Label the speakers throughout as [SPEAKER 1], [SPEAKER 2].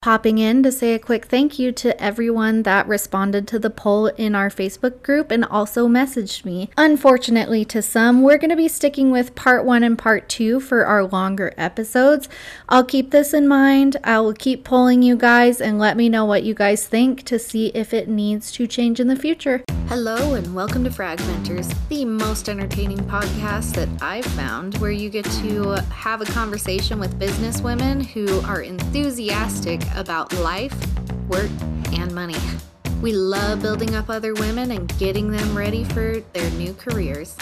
[SPEAKER 1] popping in to say a quick thank you to everyone that responded to the poll in our Facebook group and also messaged me. Unfortunately, to some, we're going to be sticking with part one and part two for our longer episodes. I'll keep this in mind. I will keep polling you guys and let me know what you guys think to see if it needs to change in the future. Hello, and welcome to Fragmenters, the most entertaining podcast that I've found where you get to have a conversation with business women who are enthusiastic about life, work, and money. We love building up other women and getting them ready for their new careers.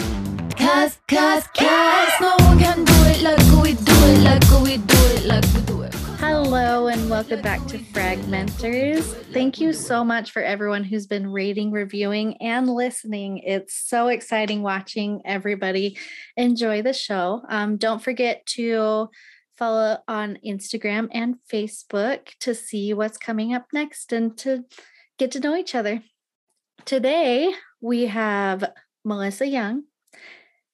[SPEAKER 2] Cause, cause, cause, no one can do it like we do it, like we do it, like we do it.
[SPEAKER 1] Hello, and welcome back to Fragmenters. Thank you so much for everyone who's been rating, reviewing, and listening. It's so exciting watching everybody enjoy the show. Um, don't forget to follow on Instagram and Facebook to see what's coming up next and to get to know each other. Today, we have Melissa Young,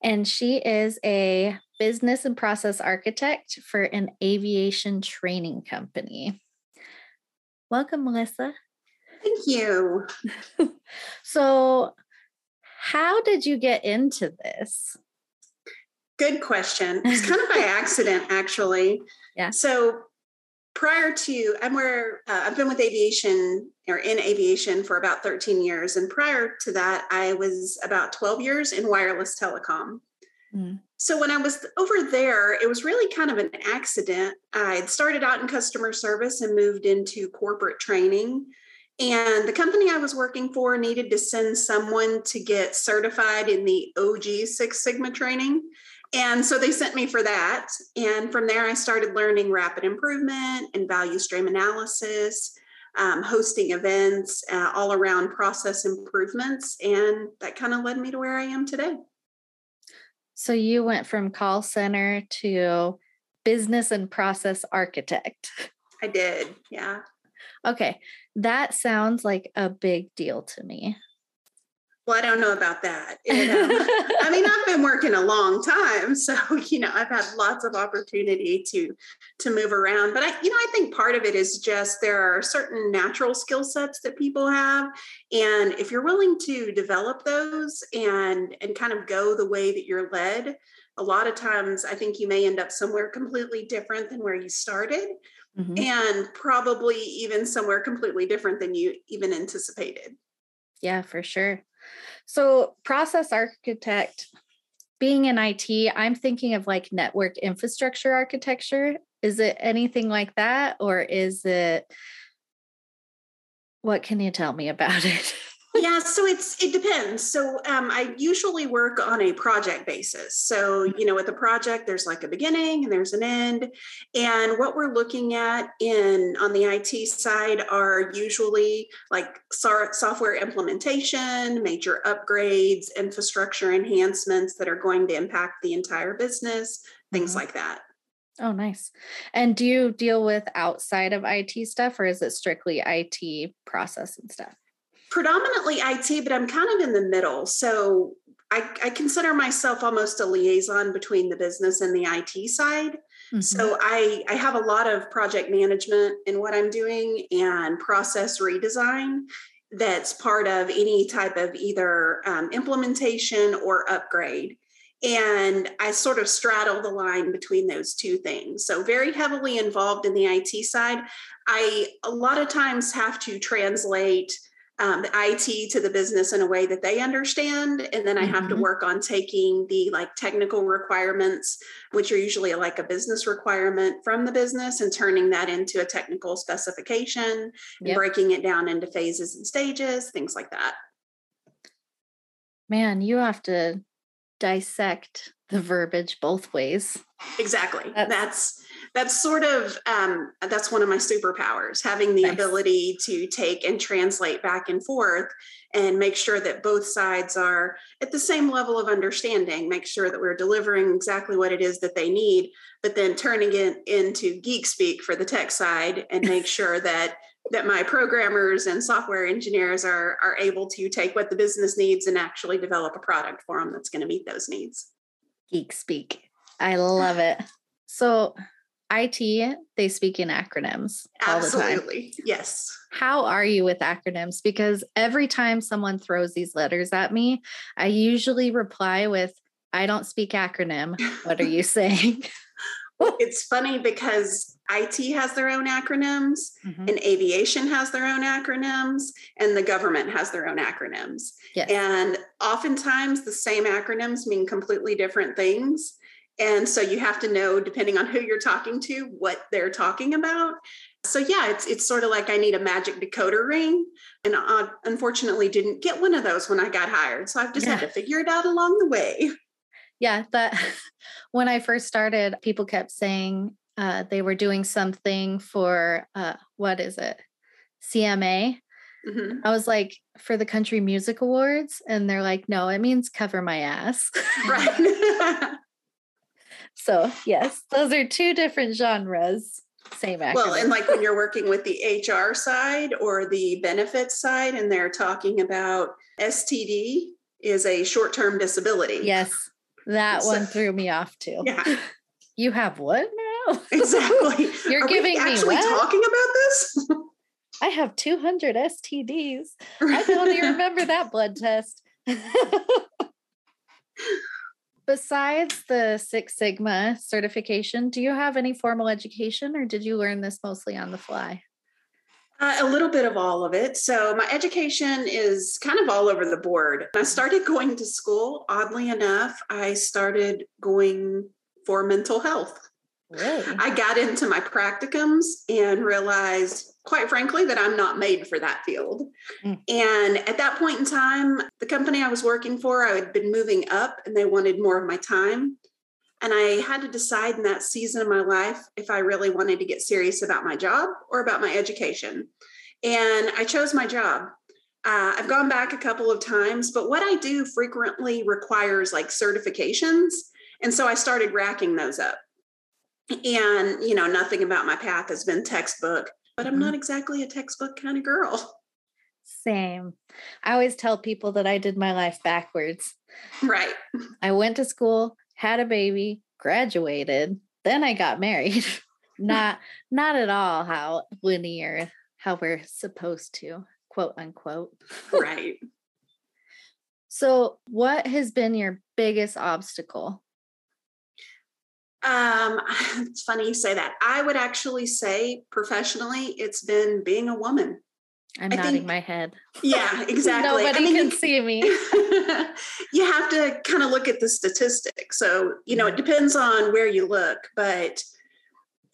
[SPEAKER 1] and she is a business and process architect for an aviation training company. Welcome, Melissa.
[SPEAKER 3] Thank you.
[SPEAKER 1] so, how did you get into this?
[SPEAKER 3] Good question. It's kind of by accident, actually.
[SPEAKER 1] Yeah.
[SPEAKER 3] So prior to, I'm where uh, I've been with aviation or in aviation for about 13 years. And prior to that, I was about 12 years in wireless telecom. Mm. So when I was over there, it was really kind of an accident. I had started out in customer service and moved into corporate training. And the company I was working for needed to send someone to get certified in the OG Six Sigma training. And so they sent me for that. And from there, I started learning rapid improvement and value stream analysis, um, hosting events, uh, all around process improvements. And that kind of led me to where I am today.
[SPEAKER 1] So you went from call center to business and process architect.
[SPEAKER 3] I did. Yeah.
[SPEAKER 1] Okay. That sounds like a big deal to me.
[SPEAKER 3] Well, I don't know about that. It, um, I mean, I've been working a long time, so you know, I've had lots of opportunity to to move around. But I, you know, I think part of it is just there are certain natural skill sets that people have, and if you're willing to develop those and and kind of go the way that you're led, a lot of times I think you may end up somewhere completely different than where you started. Mm-hmm. And probably even somewhere completely different than you even anticipated.
[SPEAKER 1] Yeah, for sure. So, process architect, being in IT, I'm thinking of like network infrastructure architecture. Is it anything like that? Or is it, what can you tell me about it?
[SPEAKER 3] yeah so it's it depends so um, i usually work on a project basis so mm-hmm. you know with a project there's like a beginning and there's an end and what we're looking at in on the it side are usually like software implementation major upgrades infrastructure enhancements that are going to impact the entire business things mm-hmm. like that
[SPEAKER 1] Oh, nice. And do you deal with outside of IT stuff or is it strictly IT process and stuff?
[SPEAKER 3] Predominantly IT, but I'm kind of in the middle. So I, I, consider myself almost a liaison between the business and the IT side. Mm-hmm. So I, I have a lot of project management in what I'm doing and process redesign that's part of any type of either um, implementation or upgrade. And I sort of straddle the line between those two things. So, very heavily involved in the IT side. I a lot of times have to translate um, the IT to the business in a way that they understand. And then I have mm-hmm. to work on taking the like technical requirements, which are usually like a business requirement from the business, and turning that into a technical specification and yep. breaking it down into phases and stages, things like that.
[SPEAKER 1] Man, you have to dissect the verbiage both ways.
[SPEAKER 3] Exactly. That's, that's that's sort of um, that's one of my superpowers having the nice. ability to take and translate back and forth and make sure that both sides are at the same level of understanding make sure that we're delivering exactly what it is that they need but then turning it into geek speak for the tech side and make sure that that my programmers and software engineers are are able to take what the business needs and actually develop a product for them that's going to meet those needs.
[SPEAKER 1] Geek speak. I love it. So IT, they speak in acronyms all the time.
[SPEAKER 3] Absolutely. Yes.
[SPEAKER 1] How are you with acronyms? Because every time someone throws these letters at me, I usually reply with, I don't speak acronym. What are you saying?
[SPEAKER 3] It's funny because IT has their own acronyms
[SPEAKER 1] Mhm.
[SPEAKER 3] and aviation has their own acronyms and the government has their own acronyms.
[SPEAKER 1] Yes.
[SPEAKER 3] And oftentimes the same acronyms mean completely different things. And so you have to know, depending on who you're talking to, what they're talking about. So yeah, it's it's sort of like I need a magic decoder ring, and I unfortunately didn't get one of those when I got hired. So I've just had to figure it out along the way.
[SPEAKER 1] Yeah, that when I first started, people kept saying uh, they were doing something for uh, what is it? CMA.
[SPEAKER 3] Mhm.
[SPEAKER 1] I was like, for the Country Music Awards. And they're like, no, it means cover my ass.
[SPEAKER 3] Right.
[SPEAKER 1] So, yes, those are two different genres. Same acronym.
[SPEAKER 3] well, and like when you're working with the HR side or the benefits side, and they're talking about STD is a short term disability.
[SPEAKER 1] yes, that
[SPEAKER 3] So-
[SPEAKER 1] one threw me off too.
[SPEAKER 3] Yeah,
[SPEAKER 1] You have what now?
[SPEAKER 3] exactly.
[SPEAKER 1] You're
[SPEAKER 3] Are we
[SPEAKER 1] giving me
[SPEAKER 3] actually talking about this?
[SPEAKER 1] I have 200 STDs. I don't even remember that blood test. Besides the Six Sigma certification, do you have any formal education or did you learn this mostly on the fly?
[SPEAKER 3] Uh, a little bit of all of it. So my education is kind of all over the board. I started going to school. Oddly enough, I started going for mental health.
[SPEAKER 1] Really?
[SPEAKER 3] I got into my practicums and realized, quite frankly, that I'm not made for that field.
[SPEAKER 1] Mm.
[SPEAKER 3] And at that point in time, the company I was working for, I had been moving up and they wanted more of my time. And I had to decide in that season of my life if I really wanted to get serious about my job or about my education. And I chose my job. Uh, I've gone back a couple of times, but what I do frequently requires like certifications. And so I started racking those up and you know nothing about my path has been textbook but i'm
[SPEAKER 1] Mhm.
[SPEAKER 3] not exactly a textbook kind of girl
[SPEAKER 1] Same. I always tell people that I did my life backwards.
[SPEAKER 3] right
[SPEAKER 1] I went to school, had a baby, graduated, then I got married. not not at all how linear how we're supposed to, quote unquote.
[SPEAKER 3] right
[SPEAKER 1] So, what has been your biggest obstacle?
[SPEAKER 3] Um it's funny you say that i would actually say professionally it's been being a woman
[SPEAKER 1] I'm
[SPEAKER 3] I
[SPEAKER 1] nodding
[SPEAKER 3] think-
[SPEAKER 1] my head.
[SPEAKER 3] yeah exactly
[SPEAKER 1] Nobody
[SPEAKER 3] I mean,
[SPEAKER 1] can see me.
[SPEAKER 3] you have to kind of look at the statistics. So, you know, it depends on where you look, but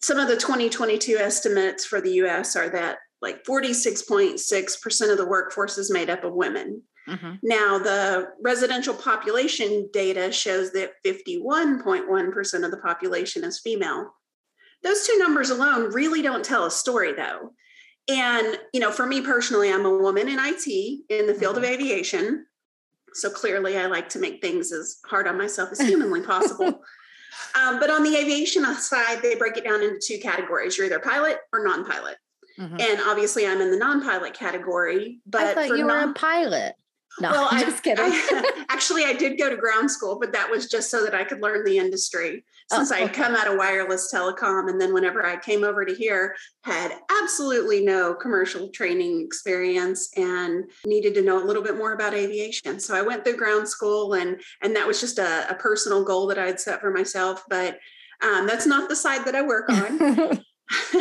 [SPEAKER 3] some of the 2022 estimates for the US are that like 46.6% of the workforce is made up of women.
[SPEAKER 1] Mhm.
[SPEAKER 3] Now, the residential population data shows that 51.1% of the population is female. Those two numbers alone really don't tell a story, though. And, you know, for me personally, I'm a woman in IT in the field of aviation. So clearly, I like to make things as hard on myself as humanly possible. Um, but on the aviation side, they break it down into two categories you're either pilot or non pilot.
[SPEAKER 1] Mhm.
[SPEAKER 3] And obviously, I'm in the non pilot category. But
[SPEAKER 1] I thought
[SPEAKER 3] for
[SPEAKER 1] you were
[SPEAKER 3] non-
[SPEAKER 1] a pilot. No,
[SPEAKER 3] well,
[SPEAKER 1] I'm just kidding.
[SPEAKER 3] I- actually, I did go to ground school, but that was just so that I could learn the industry.
[SPEAKER 1] Oh,
[SPEAKER 3] Since I had come out of wireless telecom, and then whenever I came over to here, had absolutely no commercial training experience and needed to know a little bit more about aviation. So I went through ground school, and and that was just a, a personal goal that I had set for myself. But um, that's not the side that I work on.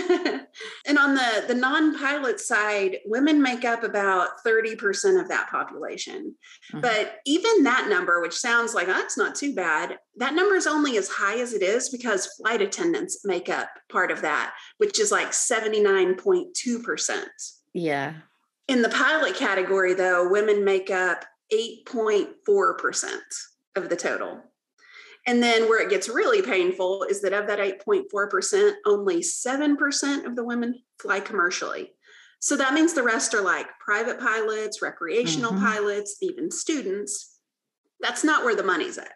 [SPEAKER 3] and on the, the non-pilot side, women make up about 30% of that population.
[SPEAKER 1] Mhm.
[SPEAKER 3] But even that number, which sounds like "Oh, that's not too bad, that number is only as high as it is because flight attendants make up part of that, which is like 79.2%.
[SPEAKER 1] yeah.
[SPEAKER 3] In the pilot category, though, women make up 8.4% of the total. And then where it gets really painful is that of that 8.4%, only 7% of the women fly commercially. So that means the rest are like private pilots, recreational
[SPEAKER 1] Mhm.
[SPEAKER 3] pilots, even students. That's not where the money's at.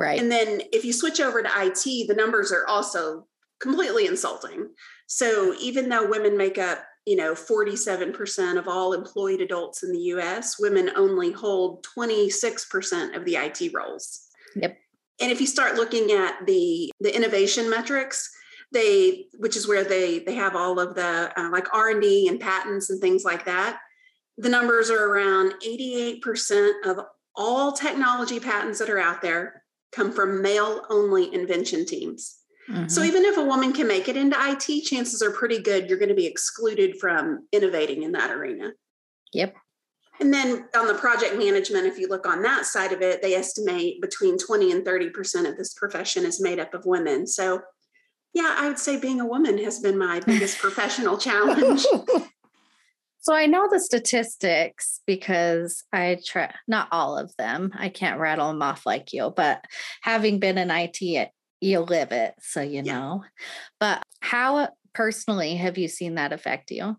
[SPEAKER 1] Right.
[SPEAKER 3] And then if you switch over to IT, the numbers are also completely insulting. So even though women make up, you know, 47% of all employed adults in the US, women only hold 26% of the IT roles.
[SPEAKER 1] Yep.
[SPEAKER 3] And if you start looking at the the innovation metrics, they which is where they they have all of the uh, like r&d and patents and things like that the numbers are around 88% of all technology patents that are out there come from male only invention teams. Mm-hmm. so even if a woman can make it into it chances are pretty good you're going to be excluded from innovating in that arena.
[SPEAKER 1] Yep
[SPEAKER 3] and then on the project management, if you look on that side of it, they estimate between 20 and 30% of this profession is made up of women. So, yeah, I would say being a woman has been my biggest professional challenge.
[SPEAKER 1] So I know the statistics because I try not all of them. I can't rattle them off like you, but having been in IT, you live it, so you yeah. know. But how personally have you seen that affect you?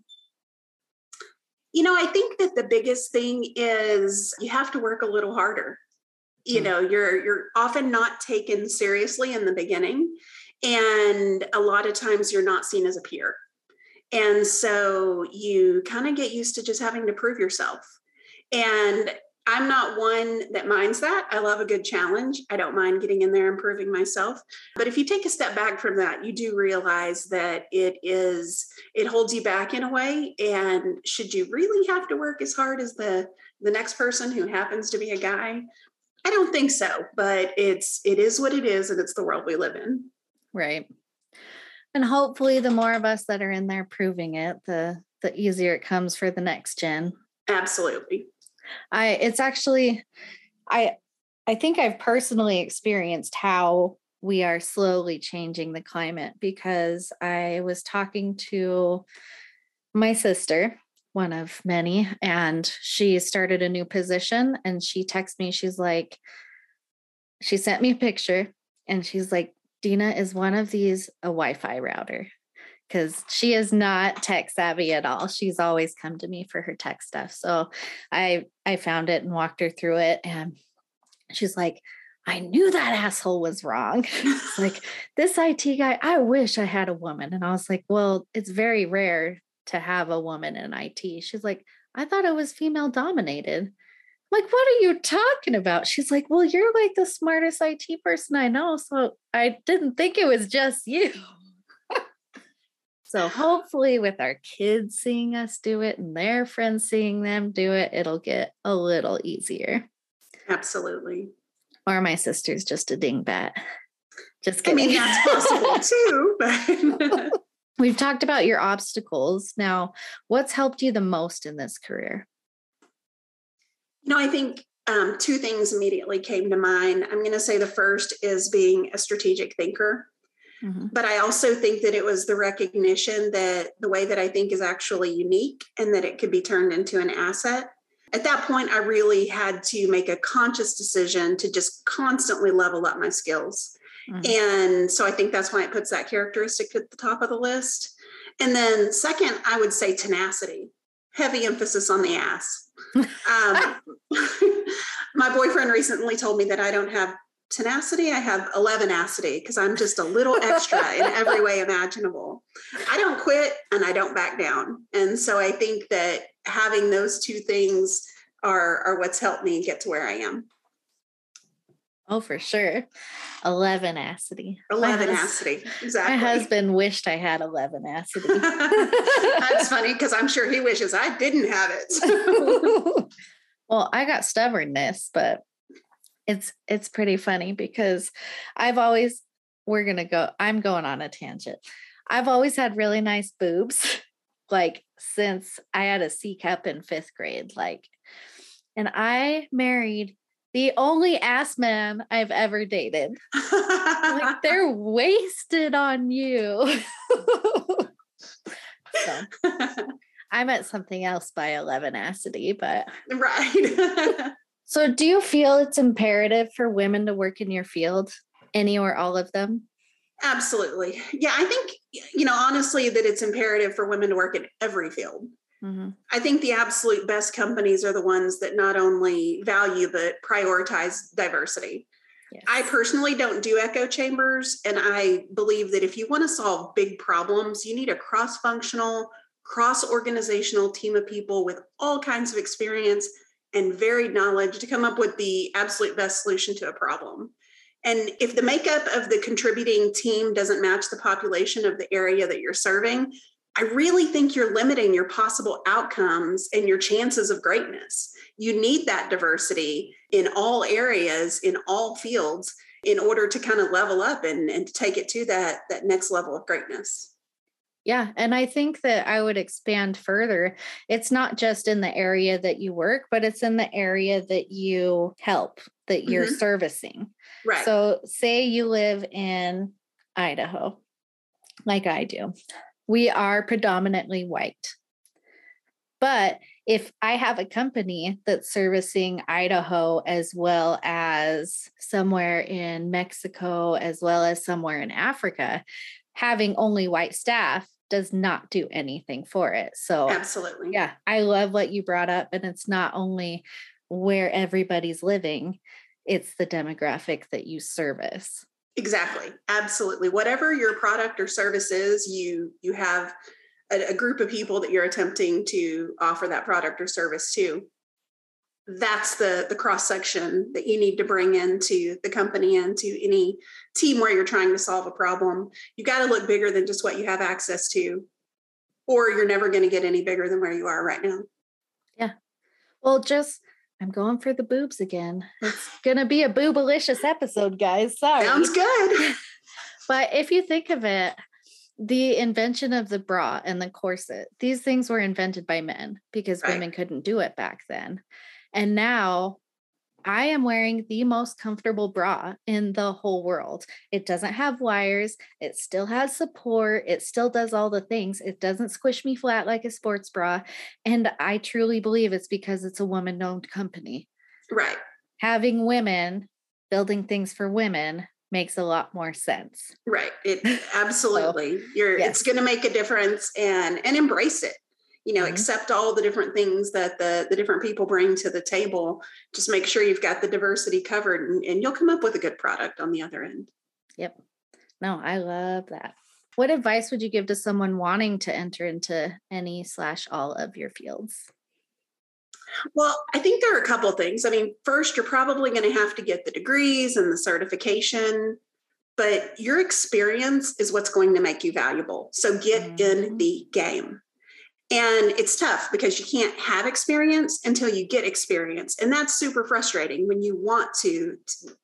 [SPEAKER 3] You know, I think that the biggest thing is you have to work a little harder. You mm. know, you're you're often not taken seriously in the beginning and a lot of times you're not seen as a peer. And so you kind of get used to just having to prove yourself. And I'm not one that minds that. I love a good challenge. I don't mind getting in there and proving myself. But if you take a step back from that, you do realize that it is it holds you back in a way. And should you really have to work as hard as the the next person who happens to be a guy? I don't think so, but it's it is what it is and it's the world we live in.
[SPEAKER 1] Right. And hopefully the more of us that are in there proving it, the the easier it comes for the next gen.
[SPEAKER 3] Absolutely.
[SPEAKER 1] I it's actually I I think I've personally experienced how we are slowly changing the climate because I was talking to my sister, one of many, and she started a new position and she texted me she's like she sent me a picture and she's like Dina is one of these a Wi-Fi router because she is not tech savvy at all. She's always come to me for her tech stuff. So I I found it and walked her through it and she's like, I knew that asshole was wrong. like this IT guy, I wish I had a woman. And I was like, well, it's very rare to have a woman in IT. She's like, I thought it was female dominated. like, what are you talking about? She's like, well, you're like the smartest IT person I know. So I didn't think it was just you. So hopefully, with our kids seeing us do it and their friends seeing them do it, it'll get a little easier.
[SPEAKER 3] Absolutely.
[SPEAKER 1] Or my sister's just a dingbat. Just kidding.
[SPEAKER 3] I mean, that's possible too. But
[SPEAKER 1] we've talked about your obstacles. Now, what's helped you the most in this career?
[SPEAKER 3] You know, I think um, two things immediately came to mind. I'm going to say the first is being a strategic thinker. Mm-hmm. But I also think that it was the recognition that the way that I think is actually unique and that it could be turned into an asset. At that point, I really had to make a conscious decision to just constantly level up my skills. Mm-hmm. And so I think that's why it puts that characteristic at the top of the list. And then, second, I would say tenacity, heavy emphasis on the ass. um, my boyfriend recently told me that I don't have tenacity, I have 11acity because I'm just a little extra in every way imaginable. I don't quit and I don't back down. And so I think that having those two things are, are what's helped me get to where I am.
[SPEAKER 1] Oh, for sure. 11acity.
[SPEAKER 3] 11acity. Exactly.
[SPEAKER 1] My husband wished I had 11acity.
[SPEAKER 3] That's funny because I'm sure he wishes I didn't have it.
[SPEAKER 1] well, I got stubbornness, but it's it's pretty funny because I've always we're going to go I'm going on a tangent. I've always had really nice boobs like since I had a C cup in 5th grade like and I married the only ass man I've ever dated. like they're wasted on you. so I meant something else by 11acity, but
[SPEAKER 3] right.
[SPEAKER 1] So, do you feel it's imperative for women to work in your field, any or all of them?
[SPEAKER 3] Absolutely. Yeah, I think, you know, honestly, that it's imperative for women to work in every field. Mm-hmm. I think the absolute best companies are the ones that not only value, but prioritize diversity. Yes. I personally don't do echo chambers. And I believe that if you want to solve big problems, you need a cross functional, cross organizational team of people with all kinds of experience and varied knowledge to come up with the absolute best solution to a problem. And if the makeup of the contributing team doesn't match the population of the area that you're serving, I really think you're limiting your possible outcomes and your chances of greatness. You need that diversity in all areas, in all fields, in order to kind of level up and, and to take it to that, that next level of greatness.
[SPEAKER 1] Yeah. And I think that I would expand further. It's not just in the area that you work, but it's in the area that you help, that you're
[SPEAKER 3] Mhm.
[SPEAKER 1] servicing.
[SPEAKER 3] Right.
[SPEAKER 1] So, say you live in Idaho, like I do. We are predominantly white. But if I have a company that's servicing Idaho as well as somewhere in Mexico, as well as somewhere in Africa, having only white staff does not do anything for it. So,
[SPEAKER 3] Absolutely.
[SPEAKER 1] yeah, I love what you brought up. And it's not only where everybody's living, it's the demographic that you service.
[SPEAKER 3] Exactly. Absolutely. Whatever your product or service is, you you have a, a group of people that you're attempting to offer that product or service to. That's the the cross section that you need to bring into the company and to any team where you're trying to solve a problem. You got to look bigger than just what you have access to, or you're never going to get any bigger than where you are right now. Yeah.
[SPEAKER 1] Well, just I'm going for the boobs again. It's gonna be a boobalicious episode, guys. Sorry.
[SPEAKER 3] Sounds good.
[SPEAKER 1] But if you think of it, the invention of the bra and the corset, these things were invented by men because
[SPEAKER 3] Right.
[SPEAKER 1] women couldn't do it back then. And now I am wearing the most comfortable bra in the whole world. It doesn't have wires, it still has support, it still does all the things. It doesn't squish me flat like a sports bra. And I truly believe it's because it's a woman owned company.
[SPEAKER 3] Right.
[SPEAKER 1] Having women building things for women makes a lot more sense.
[SPEAKER 3] Right. It absolutely. You're
[SPEAKER 1] yes.
[SPEAKER 3] it's going to make a difference and and embrace it. You know,
[SPEAKER 1] Mhm.
[SPEAKER 3] accept all the different things that the the different people bring to the table. Just make sure you've got the diversity covered and, and you'll come up with a good product on the other end.
[SPEAKER 1] Yep. No, I love that. What advice would you give to someone wanting to enter into any slash all of your fields?
[SPEAKER 3] Well, I think there are a couple of things. I mean, first, you're probably going to have to get the degrees and the certification, but your experience is what's going to make you valuable. So get in
[SPEAKER 1] Mhm.
[SPEAKER 3] the game. And it's tough because you can't have experience until you get experience. And that's super frustrating when you want to,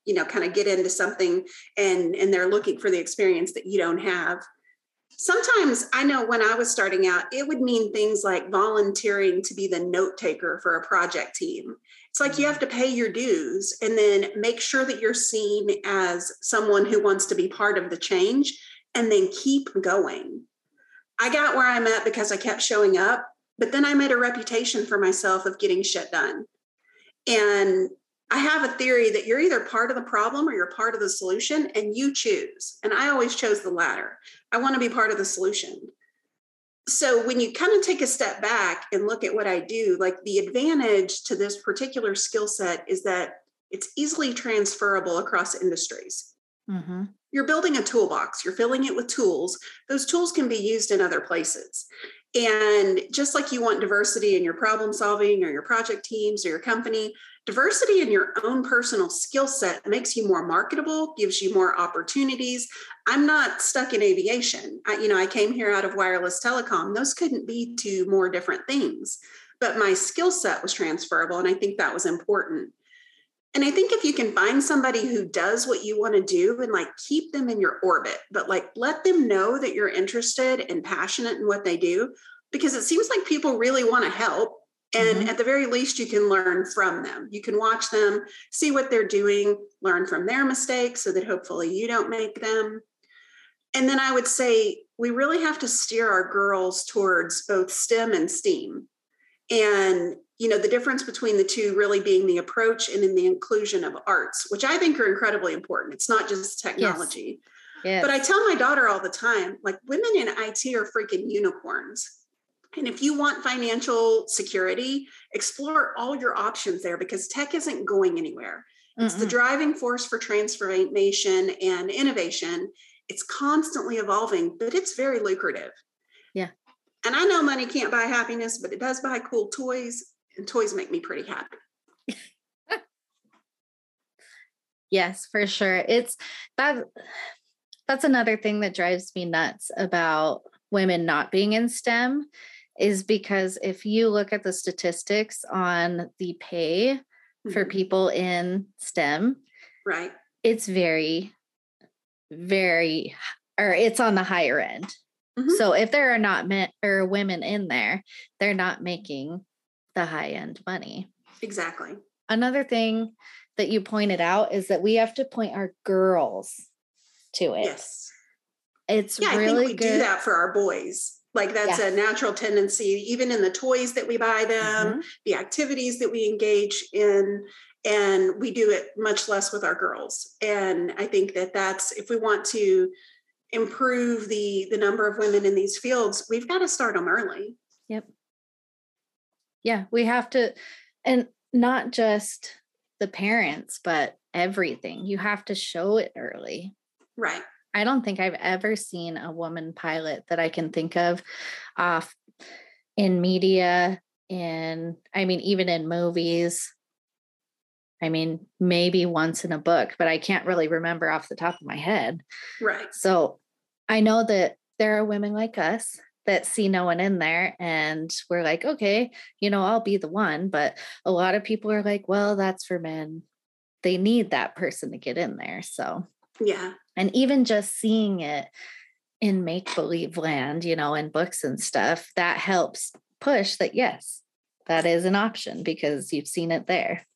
[SPEAKER 3] you know, kind of get into something and and they're looking for the experience that you don't have. Sometimes I know when I was starting out, it would mean things like volunteering to be the note taker for a project team. It's like you mm-hmm. have to pay your dues and then make sure that you're seen as someone who wants to be part of the change and then keep going. I got where I'm at because I kept showing up, but then I made a reputation for myself of getting shit done. And I have a theory that you're either part of the problem or you're part of the solution, and you choose. And I always chose the latter. I want to be part of the solution. So when you kind of take a step back and look at what I do, like the advantage to this particular skill set is that it's easily transferable across industries.
[SPEAKER 1] Mm-hmm.
[SPEAKER 3] You're building a toolbox, you're filling it with tools. Those tools can be used in other places. And just like you want diversity in your problem solving or your project teams or your company, diversity in your own personal skill set makes you more marketable, gives you more opportunities. I'm not stuck in aviation. I, you know, I came here out of wireless telecom. Those couldn't be two more different things, but my skill set was transferable. And I think that was important. And I think if you can find somebody who does what you want to do and like keep them in your orbit, but like let them know that you're interested and passionate in what they do, because it seems like people really want to help. And
[SPEAKER 1] Mhm.
[SPEAKER 3] at the very least, you can learn from them. You can watch them, see what they're doing, learn from their mistakes so that hopefully you don't make them. And then I would say we really have to steer our girls towards both STEM and STEAM. And you know the difference between the two really being the approach and in the inclusion of arts which i think are incredibly important. It's not just technology.
[SPEAKER 1] Yes.
[SPEAKER 3] but i tell my daughter all the time like women in it are freaking unicorns. And if you want financial security explore all your options there because tech isn't going anywhere. It's the
[SPEAKER 1] Mm-mm.
[SPEAKER 3] driving force for transformation and innovation. It's constantly evolving but it's very lucrative.
[SPEAKER 1] Yeah.
[SPEAKER 3] and i know money can't buy happiness but it does buy cool toys and toys make me pretty happy
[SPEAKER 1] Yes, for sure. It's that that's another thing that drives me nuts about women not being in STEM is because if you look at the statistics on the pay for
[SPEAKER 3] Mhm.
[SPEAKER 1] people in STEM,
[SPEAKER 3] Right.
[SPEAKER 1] it's very, very, or it's on the higher end.
[SPEAKER 3] Mhm.
[SPEAKER 1] So if there are not men or women in there, they're not making the high end money.
[SPEAKER 3] Exactly.
[SPEAKER 1] Another thing that you pointed out is that we have to point our girls to it.
[SPEAKER 3] Yes.
[SPEAKER 1] It's
[SPEAKER 3] Yeah, I think we
[SPEAKER 1] good.
[SPEAKER 3] do that for our boys. Like that's a natural tendency, even in the toys that we buy them,
[SPEAKER 1] Mhm.
[SPEAKER 3] the activities that we engage in, and we do it much less with our girls. And I think that that's if we want to improve the the number of women in these fields, we've got to start them early.
[SPEAKER 1] Yeah, we have to, and not just the parents, but everything. You have to show it early.
[SPEAKER 3] Right.
[SPEAKER 1] I don't think I've ever seen a woman pilot that I can think of off in media, in, I mean, even in movies. I mean, maybe once in a book, but I can't really remember off the top of my head.
[SPEAKER 3] Right.
[SPEAKER 1] So I know that there are women like us that see no one in there and we're like, okay, you know, I'll be the one. But a lot of people are like, well, that's for men. They need that person to get in there. So,
[SPEAKER 3] Yeah.
[SPEAKER 1] and even just seeing it in make believe land, you know, in books and stuff, that helps push that, yes, that is an option because you've seen it there.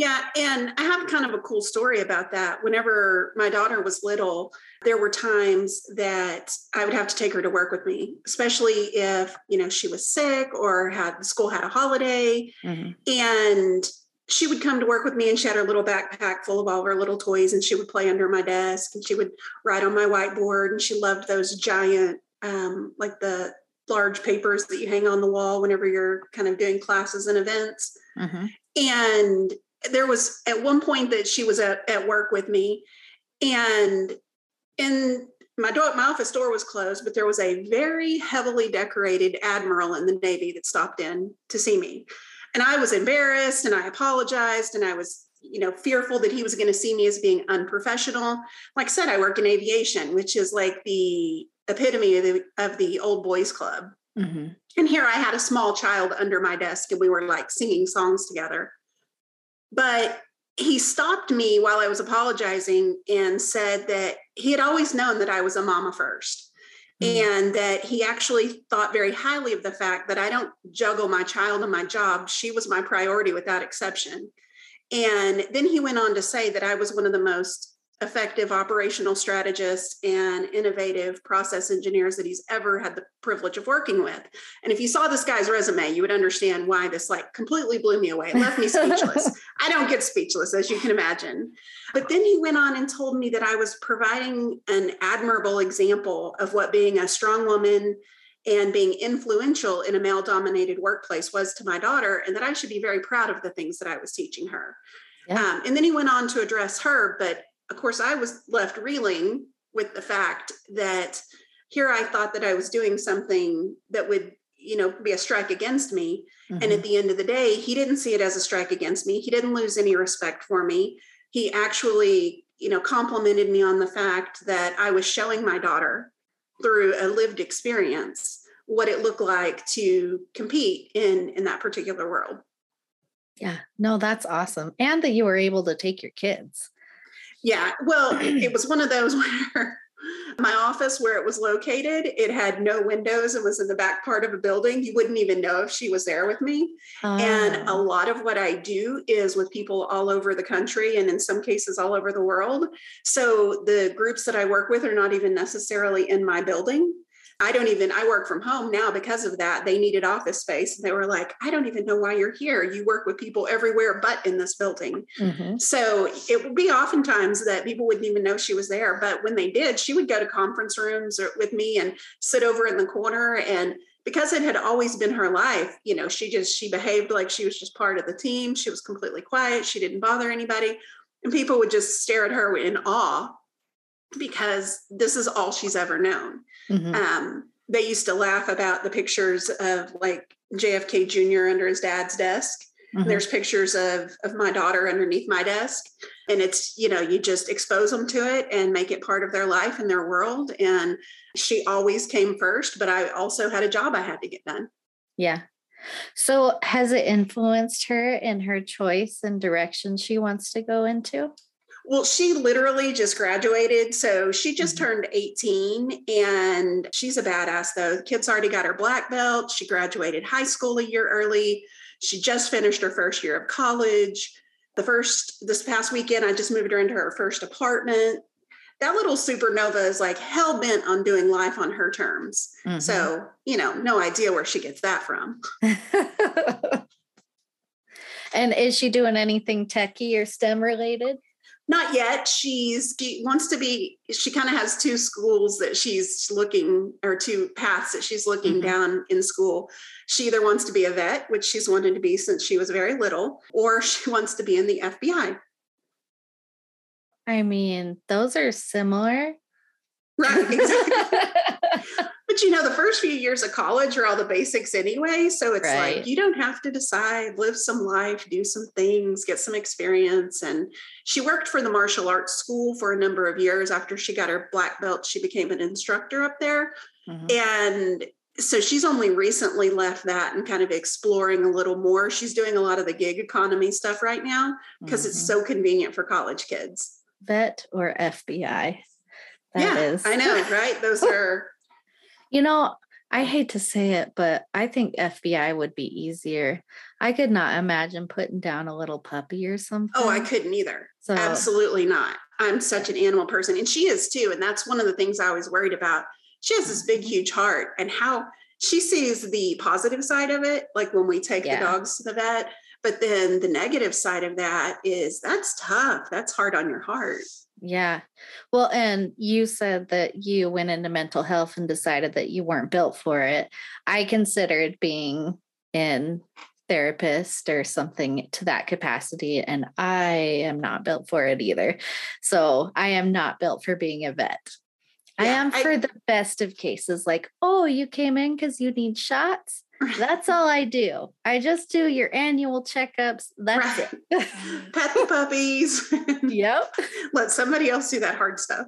[SPEAKER 3] Yeah, and I have kind of a cool story about that. Whenever my daughter was little, there were times that I would have to take her to work with me, especially if, you know, she was sick or had the school had a holiday
[SPEAKER 1] Mhm.
[SPEAKER 3] and she would come to work with me and she had her little backpack full of all of her little toys and she would play under my desk and she would write on my whiteboard and she loved those giant um, like the large papers that you hang on the wall whenever you're kind of doing classes and events
[SPEAKER 1] Mhm.
[SPEAKER 3] and there was at one point that she was at, at work with me and in my door my office door was closed but there was a very heavily decorated admiral in the navy that stopped in to see me and i was embarrassed and i apologized and i was you know fearful that he was going to see me as being unprofessional like i said i work in aviation which is like the epitome of the, of the old boys club
[SPEAKER 1] Mhm.
[SPEAKER 3] and here I had a small child under my desk and we were like singing songs together. But he stopped me while I was apologizing and said that he had always known that I was a mama 1st
[SPEAKER 1] Mhm.
[SPEAKER 3] and that he actually thought very highly of the fact that I don't juggle my child and my job. She was my priority without exception. And then he went on to say that I was one of the most effective operational strategists and innovative process engineers that he's ever had the privilege of working with. And if you saw this guy's resume, you would understand why this like completely blew me away, left me speechless. I don't get speechless, as you can imagine. But then he went on and told me that I was providing an admirable example of what being a strong woman and being influential in a male dominated workplace was to my daughter, and that I should be very proud of the things that I was teaching her.
[SPEAKER 1] Yeah.
[SPEAKER 3] Um, and then he went on to address her, but of course, I was left reeling with the fact that here I thought that I was doing something that would, you know, be a strike against me. And
[SPEAKER 1] Mhm.
[SPEAKER 3] at the end of the day, he didn't see it as a strike against me. He didn't lose any respect for me. He actually, you know, complimented me on the fact that I was showing my daughter through a lived experience what it looked like to compete in in that particular world.
[SPEAKER 1] Yeah, no, that's awesome. And that you were able to take your kids.
[SPEAKER 3] Yeah, well, it was one of those where my office where it was located, it had no windows and was in the back part of a building. You wouldn't even know if she was there with me. And a
[SPEAKER 1] Oh,
[SPEAKER 3] lot of what I do is with people all over the country and in some cases all over the world. So the groups that I work with are not even necessarily in my building. I don't even, I work from home now because of that. They needed office space. And they were like, I don't even know why you're here. You work with people everywhere but in this building.
[SPEAKER 1] mhm.
[SPEAKER 3] So it would be oftentimes that people wouldn't even know she was there. But when they did, she would go to conference rooms or, with me and sit over in the corner. And because it had always been her life, you know, she just, she behaved like she was just part of the team. She was completely quiet. She didn't bother anybody. And people would just stare at her in awe because this is all she's ever known.
[SPEAKER 1] Mhm.
[SPEAKER 3] Um, they used to laugh about the pictures of like JFK Jr. under his dad's desk. And there's pictures of of my daughter underneath my desk. And it's, you know, you just expose them to it and make it part of their life and their world. And she always came first, but I also had a job I had to get done.
[SPEAKER 1] Yeah. So has it influenced her in her choice and direction she wants to go into?
[SPEAKER 3] Well, she literally just graduated. So she just
[SPEAKER 1] Mhm.
[SPEAKER 3] turned 18 and she's a badass though. The kid's already got her black belt. She graduated high school a year early. She just finished her first year of college. The first, this past weekend, I just moved her into her first apartment. That little supernova is like hell bent on doing life on her terms.
[SPEAKER 1] Mhm.
[SPEAKER 3] So, you know, no idea where she gets that from.
[SPEAKER 1] and is she doing anything techie or STEM related?
[SPEAKER 3] Not yet. She's she wants to be. She kind of has two schools that she's looking, or two paths that she's looking
[SPEAKER 1] Mhm.
[SPEAKER 3] down in school. She either wants to be a vet, which she's wanted to be since she was very little, or she wants to be in the FBI.
[SPEAKER 1] I mean, those are similar.
[SPEAKER 3] Right. Exactly. but you know, the first few years of college are all the basics anyway. So it's
[SPEAKER 1] Right.
[SPEAKER 3] like you don't have to decide, live some life, do some things, get some experience. And she worked for the martial arts school for a number of years. After she got her black belt, she became an instructor up there.
[SPEAKER 1] Mhm.
[SPEAKER 3] And so she's only recently left that and kind of exploring a little more. She's doing a lot of the gig economy stuff right now because it's
[SPEAKER 1] Mhm.
[SPEAKER 3] so convenient for college kids.
[SPEAKER 1] vet or FBI. That
[SPEAKER 3] yeah,
[SPEAKER 1] is.
[SPEAKER 3] I know, right? Those are
[SPEAKER 1] You know, I hate to say it, but I think FBI would be easier. I could not imagine putting down a little puppy or something.
[SPEAKER 3] oh, I couldn't either.
[SPEAKER 1] so
[SPEAKER 3] Absolutely not. I'm such an animal person, and she is too. And that's one of the things I was worried about. She has this big, huge heart, and how she sees the positive side of it, like when we take
[SPEAKER 1] Yeah.
[SPEAKER 3] the dogs to the vet. But then the negative side of that is that's tough. That's hard on your heart.
[SPEAKER 1] Yeah. Well, and you said that you went into mental health and decided that you weren't built for it. I considered being in therapist or something to that capacity, and I am not built for it either. So I am not built for being a vet. I
[SPEAKER 3] Yeah,
[SPEAKER 1] am
[SPEAKER 3] I-
[SPEAKER 1] for the best of cases, like, oh, you came in because you need shots. That's all I do. I just do your annual checkups. That's
[SPEAKER 3] Right.
[SPEAKER 1] it.
[SPEAKER 3] Pet the puppies.
[SPEAKER 1] yep.
[SPEAKER 3] Let somebody else do that hard stuff.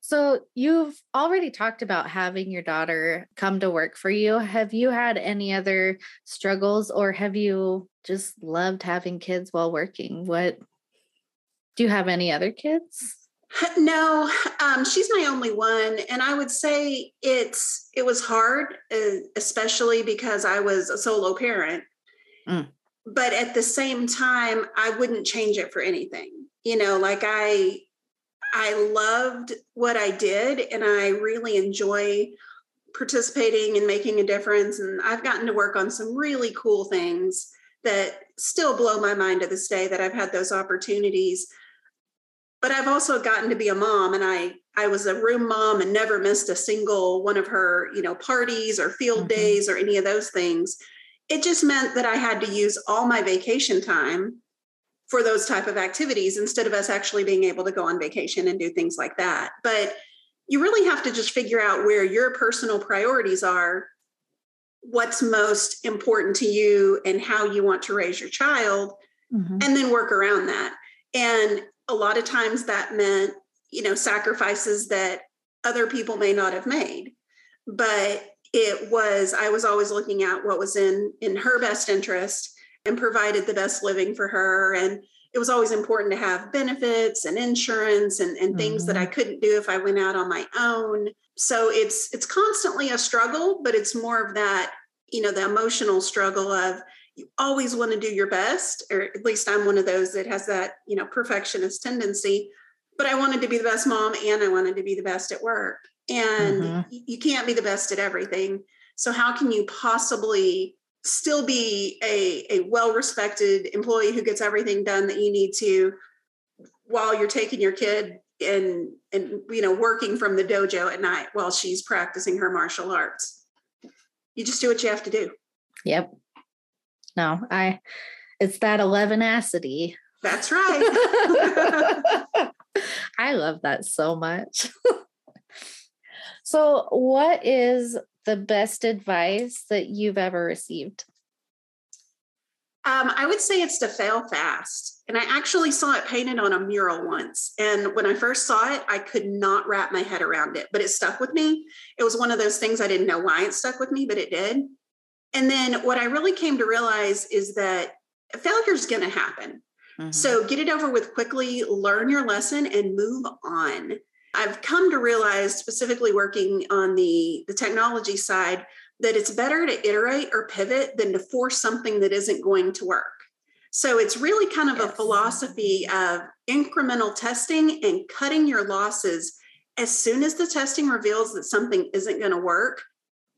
[SPEAKER 1] So you've already talked about having your daughter come to work for you. Have you had any other struggles or have you just loved having kids while working? What do you have any other kids?
[SPEAKER 3] No, um, she's my only one, and I would say it's it was hard, uh, especially because I was a solo parent.
[SPEAKER 1] Mm.
[SPEAKER 3] But at the same time, I wouldn't change it for anything. You know, like I I loved what I did, and I really enjoy participating and making a difference. And I've gotten to work on some really cool things that still blow my mind to this day that I've had those opportunities but I've also gotten to be a mom and I I was a room mom and never missed a single one of her, you know, parties or field
[SPEAKER 1] Mhm.
[SPEAKER 3] days or any of those things. It just meant that I had to use all my vacation time for those type of activities instead of us actually being able to go on vacation and do things like that. But you really have to just figure out where your personal priorities are, what's most important to you and how you want to raise your child
[SPEAKER 1] Mhm.
[SPEAKER 3] and then work around that. And a lot of times that meant, you know, sacrifices that other people may not have made. But it was, I was always looking at what was in in her best interest and provided the best living for her. And it was always important to have benefits and insurance and, and things that mm-hmm. I couldn't do if I went out on my own. So it's it's constantly a struggle, but it's more of that, you know, the emotional struggle of you always want to do your best or at least i'm one of those that has that you know perfectionist tendency. But i wanted to be the best mom and i wanted to be the best at work. And
[SPEAKER 1] Mhm.
[SPEAKER 3] you can't be the best at everything. So how can you possibly still be a, a well respected employee who gets everything done that you need to while you're taking your kid and and you know working from the dojo at night while she's practicing her martial arts? You just do what you have to do.
[SPEAKER 1] Yep. No, I it's that 11 acity.
[SPEAKER 3] that's right
[SPEAKER 1] I love that so much. so, what is the best advice that you've ever received?
[SPEAKER 3] Um, I would say it's to fail fast. And I actually saw it painted on a mural once. And when I first saw it, I could not wrap my head around it, but it stuck with me. It was one of those things I didn't know why it stuck with me, but it did. And then what I really came to realize is that failure is going to happen. Mm-hmm. So get it over with quickly, learn your lesson, and move on. I've come to realize, specifically working on the, the technology side, that it's better to iterate or pivot than to force something that isn't going to work. So it's really kind of yes. a philosophy of incremental testing and cutting your losses as soon as the testing reveals that something isn't going to work,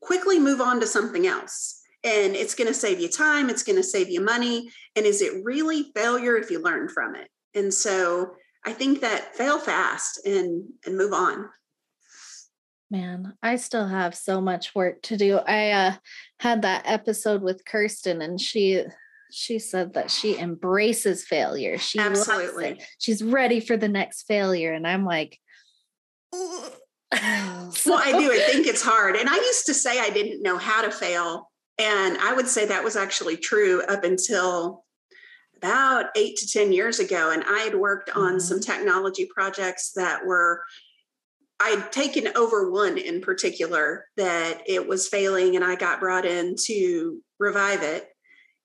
[SPEAKER 3] quickly move on to something else. And it's going to save you time, it's going to save you money. And is it really failure if you learn from it? And so I think that fail fast and and move on.
[SPEAKER 1] Man, I still have so much work to do. I uh, had that episode with Kirsten, and she she said that she embraces failure. She absolutely she's ready for the next failure, and I'm like,
[SPEAKER 3] well, I do. I think it's hard, and I used to say I didn't know how to fail, and I would say that was actually true up until about eight to ten years ago, and I had worked on mm-hmm. some technology projects that were I'd taken over one in particular that it was failing, and I got brought in to revive it.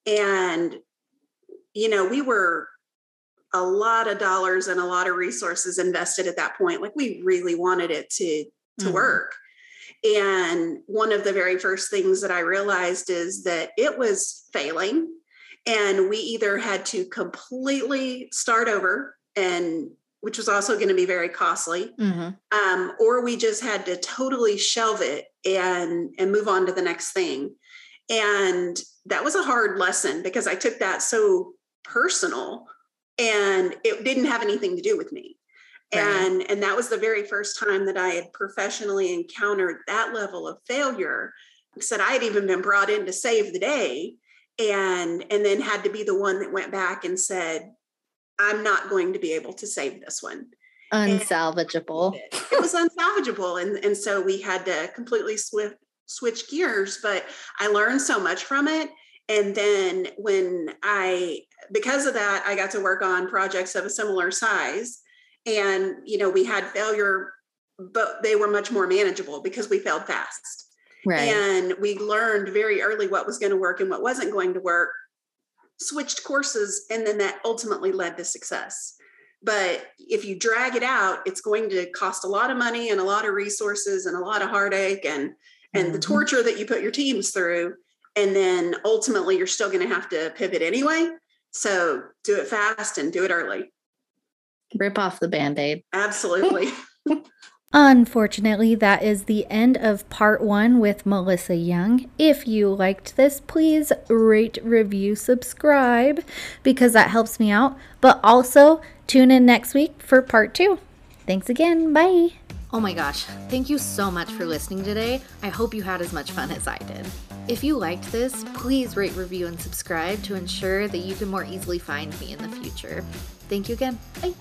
[SPEAKER 3] And, you know, we were a lot of dollars and a lot of resources invested at that point. Like we really wanted it to to mm-hmm. work. And one of the very first things that I realized is that it was failing. And we either had to completely start over and which was also going to be very costly, mm-hmm. um, or we just had to totally shelve it and and move on to the next thing. And that was a hard lesson because I took that so personal, and it didn't have anything to do with me. Right. And and that was the very first time that I had professionally encountered that level of failure. Said I had even been brought in to save the day, and and then had to be the one that went back and said I'm not going to be able to save this one.
[SPEAKER 1] Unsalvageable.
[SPEAKER 3] It, it was unsalvageable. And, and so we had to completely swift, switch gears, but I learned so much from it. And then when I, because of that, I got to work on projects of a similar size. And, you know, we had failure, but they were much more manageable because we failed fast. Right. And we learned very early what was going to work and what wasn't going to work switched courses and then that ultimately led to success but if you drag it out it's going to cost a lot of money and a lot of resources and a lot of heartache and and mm-hmm. the torture that you put your teams through and then ultimately you're still going to have to pivot anyway so do it fast and do it early
[SPEAKER 1] rip off the band-aid
[SPEAKER 3] absolutely
[SPEAKER 1] Unfortunately, that is the end of part one with Melissa Young. If you liked this, please rate, review, subscribe because that helps me out. But also tune in next week for part two. Thanks again. Bye. Oh my gosh, thank you so much for listening today. I hope you had as much fun as I did. If you liked this, please rate, review, and subscribe to ensure that you can more easily find me in the future. Thank you again. Bye.